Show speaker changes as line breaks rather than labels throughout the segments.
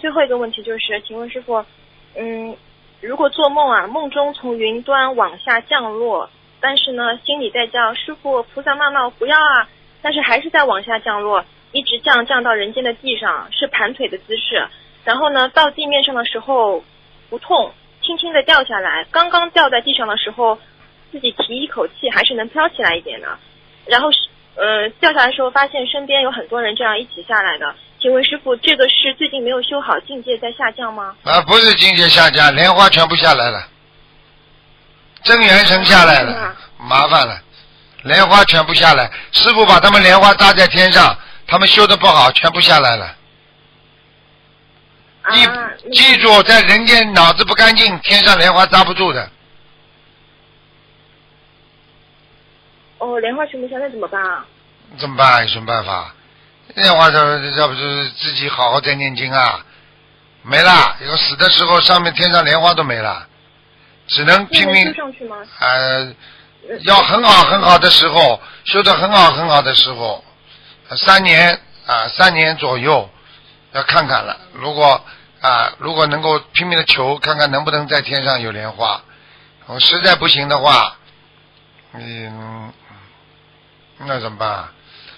最后一个问题就是，请问师傅，嗯，如果做梦啊，梦中从云端往下降落，但是呢，心里在叫师傅、菩萨妈妈不要啊，但是还是在往下降落，一直降降到人间的地上，是盘腿的姿势。然后呢，到地面上的时候不痛，轻轻的掉下来。刚刚掉在地上的时候，自己提一口气，还是能飘起来一点的。然后是呃掉下来的时候，发现身边有很多人这样一起下来的。请问师傅，这个是最近没有修好境界在下降吗？
啊，不是境界下降，莲花全部下来了，真元神下来了，麻烦了，莲花全部下来，师傅把他们莲花扎在天上，他们修的不好，全部下来了。记
啊，
记住，在人间脑子不干净，天上莲花扎不住的。
哦，莲花全部下，来怎么办啊？
怎么办？有什么办法？莲花这这不是自己好好在念经啊？没了，有死的时候，上面天上莲花都没了，只能拼命
修上去吗？
呃，要很好很好的时候，修的很好很好的时候，呃三年啊、三年左右，要看看了。如果啊、如果能够拼命的求，看看能不能在天上有莲花。我实在不行的话，嗯，那怎么办？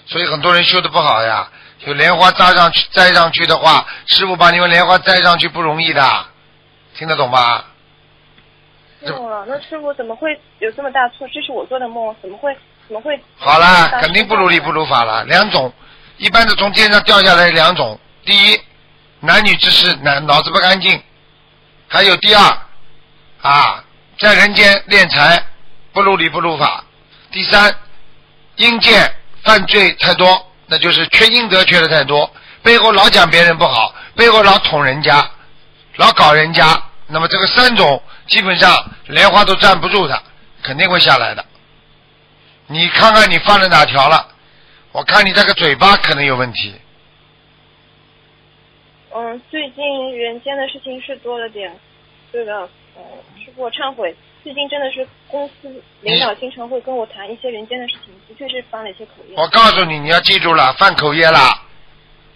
所以很多人修的不好呀。有莲花扎上去、栽上去的话，师傅把你们莲花栽上去不容易的，听得懂吗？
懂了，那师傅怎么会有这么大错？这是我做的梦，怎么会怎么会？
好啦，肯定不如理不如法了。两种，一般的从天上掉下来两种。第一，男女之事，脑脑子不干净；还有第二，啊，在人间敛财，不如理不如法。第三，阴间犯罪太多，那就是缺阴德缺的太多，背后老讲别人不好，背后老捅人家，老搞人家。那么这个三种基本上莲花都站不住的，肯定会下来的。你看看你犯了哪条了？我看你这个嘴巴可能有问题。
嗯，最近人间的事情是多了点，对的，嗯，师傅我忏悔。最近真的是公司领导经常会跟我谈一些人间的事情，的确是犯了一些口业。
我告诉你，你要记住了，犯口业了。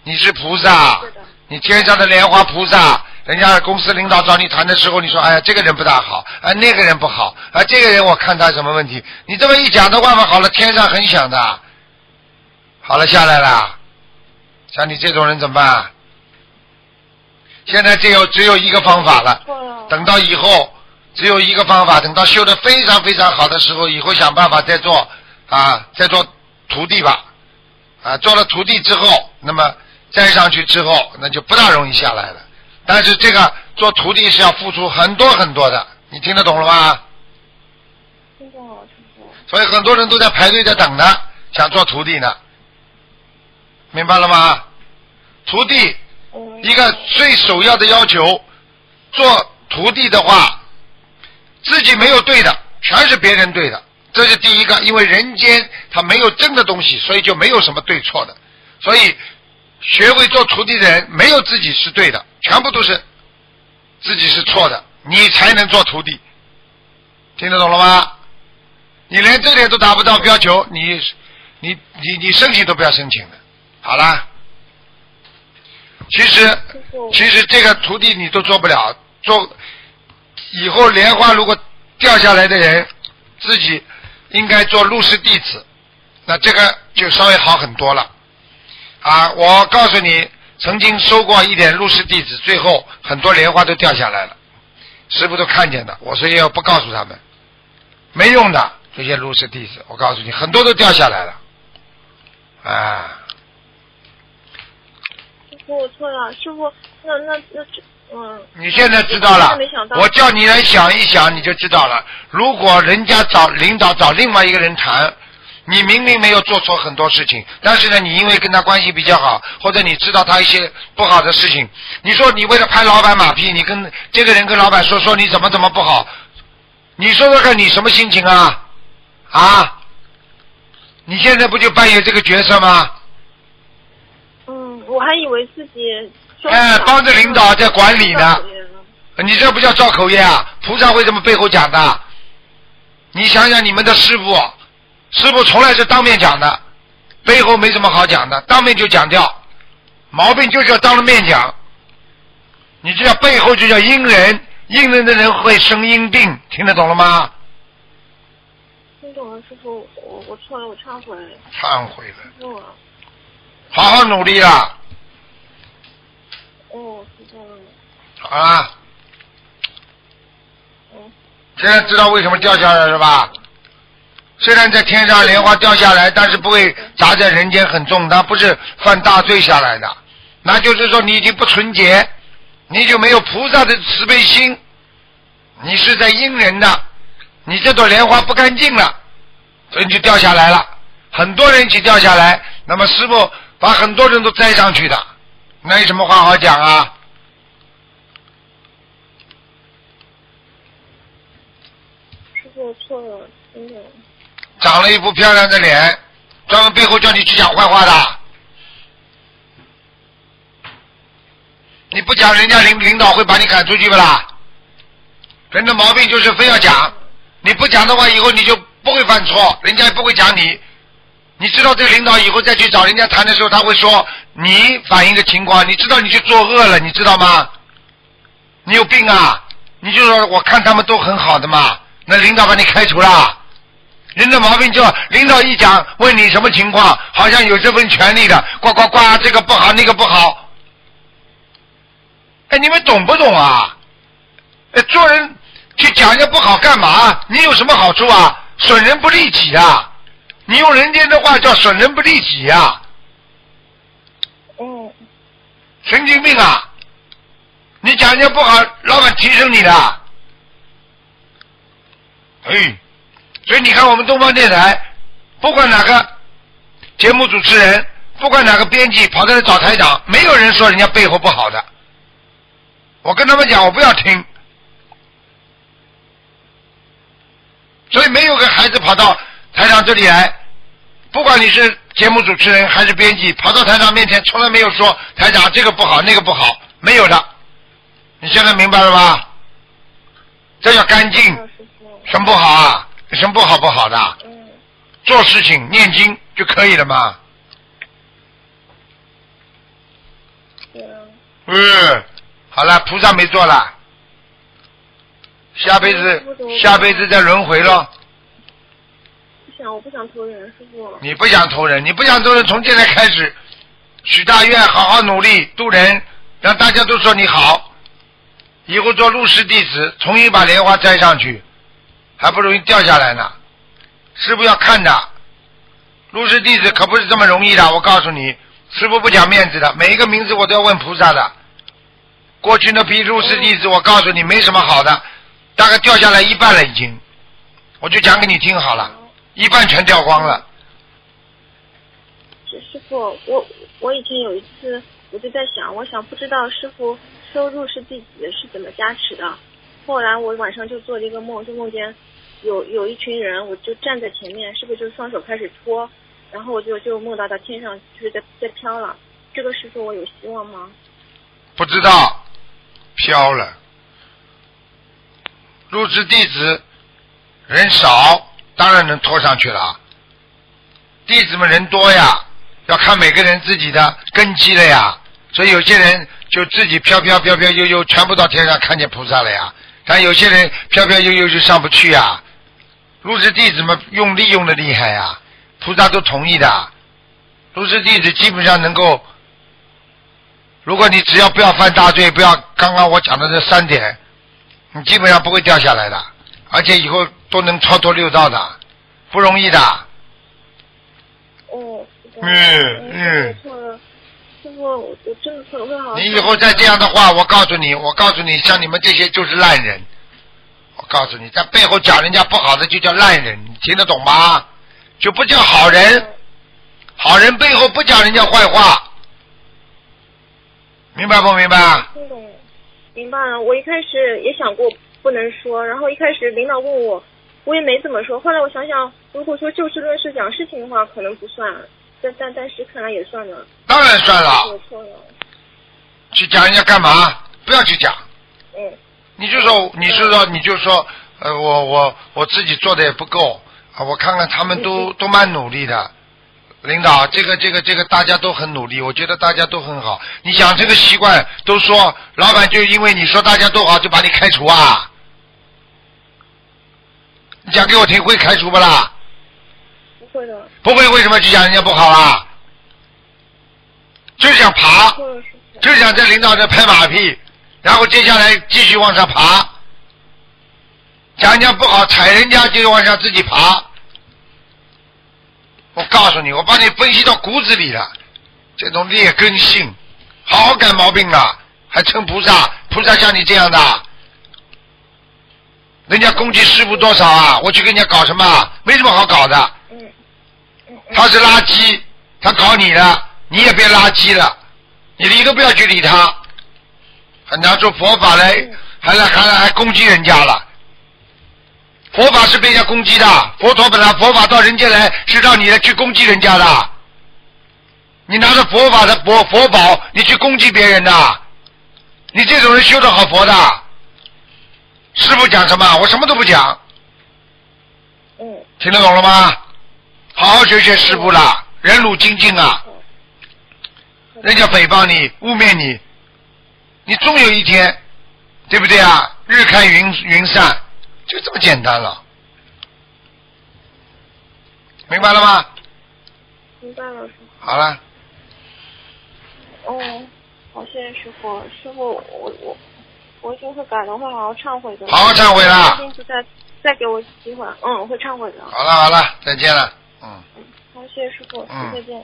你是菩萨，你天上的莲花菩萨。人家公司领导找你谈的时候，你说哎呀这个人不大好，啊那个人不好，啊这个人我看他什么问题？你这么一讲的话嘛，好了，天上很响的。好了，下来了。像你这种人怎么办？现在只有只有一个方法了。等到以后只有一个方法，等到修的非常非常好的时候，以后想办法再做啊，再做徒弟吧，啊，做了徒弟之后，那么再上去之后，那就不大容易下来了。但是这个做徒弟是要付出很多很多的，你听得懂了吗？
听懂了，师傅。
所以很多人都在排队在等呢，想做徒弟呢，明白了吗？徒弟
嗯，
一个最首要的要求，做徒弟的话，自己没有对的，全是别人对的，这是第一个。因为人间他没有真的东西，所以就没有什么对错的。所以学会做徒弟的人，没有自己是对的，全部都是自己是错的，你才能做徒弟。听得懂了吗？你连这点都达不到要求，你你你你申请都不要申请的。好啦。其实，其实这个徒弟你都做不了，做以后莲花如果掉下来的人，自己应该做入室弟子，那这个就稍微好很多了。啊，我告诉你，曾经收过一点入室弟子，最后很多莲花都掉下来了，师傅都看见的，我所以要不告诉他们，没用的这些入室弟子，我告诉你，很多都掉下来了，啊。
我错了，师傅，那那那这，嗯，
你现在知道了
我
叫你来想一想，你就知道了。如果人家找领导找另外一个人谈，你明明没有做错很多事情，但是呢，你因为跟他关系比较好，或者你知道他一些不好的事情，你说你为了拍老板马屁，你跟这个人跟老板说说你怎么怎么不好，你说说看你什么心情啊？啊？你现在不就扮演这个角色吗？
嗯，我还以为自己
哎帮着领导在管理呢你这不叫造口业啊？菩萨为什么背后讲的？你想想你们的师傅，师傅从来是当面讲的，背后没什么好讲的，当面就讲掉，毛病就是要当着面讲，你这叫背后就叫阴人，阴人的人会生阴病，听得懂了吗？
听懂了，师傅，我我错了，我忏悔。
忏悔了，
师傅，
好好努力啦，好啦，
嗯，
现在知道为什么掉下来是吧？虽然在天上莲花掉下来，但是不会砸在人间很重，它不是犯大罪下来的，那就是说你已经不纯洁，你就没有菩萨的慈悲心，你是在阴人的，你这朵莲花不干净了，所以你就掉下来了。很多人一起掉下来，那么师傅把很多人都栽上去的，那有什么话好讲啊？
师傅，我错了，真的。
长了一副漂亮的脸，专门背后叫你去讲坏话的。你不讲，人家领领导会把你赶出去不啦？人的毛病就是非要讲，你不讲的话，以后你就不会犯错，人家也不会讲你。你知道这个领导以后再去找人家谈的时候，他会说你反映的情况，你知道你去作恶了，你知道吗？你有病啊！你就说我看他们都很好的嘛，那领导把你开除了。人的毛病就领导一讲，问你什么情况，好像有这份权利的，呱呱呱，这个不好，那个不好。哎，你们懂不懂啊？哎，做人去讲人家不好干嘛？你有什么好处啊？损人不利己啊！你用人间的话叫损人不利己啊、
嗯，
神经病啊！你讲人家不好，老板提升你的。哎，所以你看我们东方电台，不管哪个节目主持人，不管哪个编辑跑到来找台长，没有人说人家背后不好的。我跟他们讲，我不要听。所以没有个孩子跑到台长这里来，不管你是节目主持人还是编辑，跑到台长面前，从来没有说台长这个不好那个不好，没有的。你现在明白了吧？这叫干净，什么不好啊？有什么不好不好的？
嗯，
做事情念经就可以了嘛。嗯，好了，菩萨没做了，下辈子下辈子再轮回喽。
不想，我不想投人，师傅。
你不想投人，你不想投人，从现在开始许大愿，好好努力渡人，让大家都说你好。以后做入室弟子，重新把莲花摘上去，还不容易掉下来呢。师傅要看的，入室弟子可不是这么容易的。我告诉你，师傅不讲面子的，每一个名字我都要问菩萨的。过去那批入室弟子，我告诉你没什么好的，大概掉下来一半了已经。我就讲给你听好了，一半全掉光了。
师师傅，我我以前有一次，我就在想，我想不知道师傅收入是弟子是怎么加持的。后来我晚上就做了一个梦，就梦见有有一群人，我就站在前面，是不是就双手开始托，然后我就就梦到到天上就是在在飘了。这个是说我有希望吗？
不知道，飘了。入职弟子人少，当然能拖上去了。弟子们人多呀，要看每个人自己的根基了呀。所以有些人就自己飘飘飘飘悠悠，全部到天上看见菩萨了呀。但有些人飘飘悠悠就上不去呀。入职弟子们用力用的厉害呀，菩萨都同意的。入职弟子基本上能够如果你只要不要犯大罪，不要刚刚我讲的这三点，你基本上不会掉下来的，而且以后都能超脱六道的，不容易的。嗯嗯
我错了，师傅，我我真的错了，我会好好。
你以后再这样的话，我告诉你，我告诉你，像你们这些就是烂人。我告诉你，在背后讲人家不好的就叫烂人，你听得懂吗？就不叫好人，好人背后不讲人家坏话，明白不明白？
听懂，明白了。我一开始也想过不能说，然后一开始领导问我，我也没怎么说。后来我想想，如果说就事论事讲事情的话，可能不算，但但但是看来也算了。
当然算了，
我错了，
去讲人家干嘛？不要去讲。
嗯，
你就说，你就说，你就说，呃，我我我自己做的也不够啊，我看看他们都都蛮努力的，领导，这个这个这个大家都很努力，我觉得大家都很好。你养这个习惯，都说老板就因为你说大家都好就把你开除啊？你讲给我听，会开除不啦？
不会的，
不会，为什么就讲人家不好啦？就想爬。就想在领导这拍马屁，然后接下来继续往上爬，讲讲不好，踩人家就往上自己爬。我告诉你，我把你分析到骨子里了，这种劣根性，好好改毛病啊！还称菩萨，菩萨像你这样的，人家攻击师傅多少啊？我去跟人家搞什么？没什么好搞的。他是垃圾，他搞你了，你也变垃圾了，你理都不要去理他，还拿出佛法来，还来还来还攻击人家了。佛法是被人家攻击的，佛陀本来佛法到人间来是让你来去攻击人家的，你拿着佛法的佛佛宝，你去攻击别人的，你这种人修得好佛的。师傅讲什么，我什么都不讲，
嗯
听得懂了吗？好好学学师傅啦，忍辱精进啊！人家诽谤你、污蔑你，你终有一天，对不对啊？日开云云散，就这么简单了，明白了吗？
明白了师
好了，
哦，好，谢谢师傅。师傅，我我我一定会改的，会好好忏悔的。
好好忏悔啦
再再给我机会。嗯，我会忏悔的。
好了，好了，再见了，嗯。
好，谢谢师傅，
嗯
再见。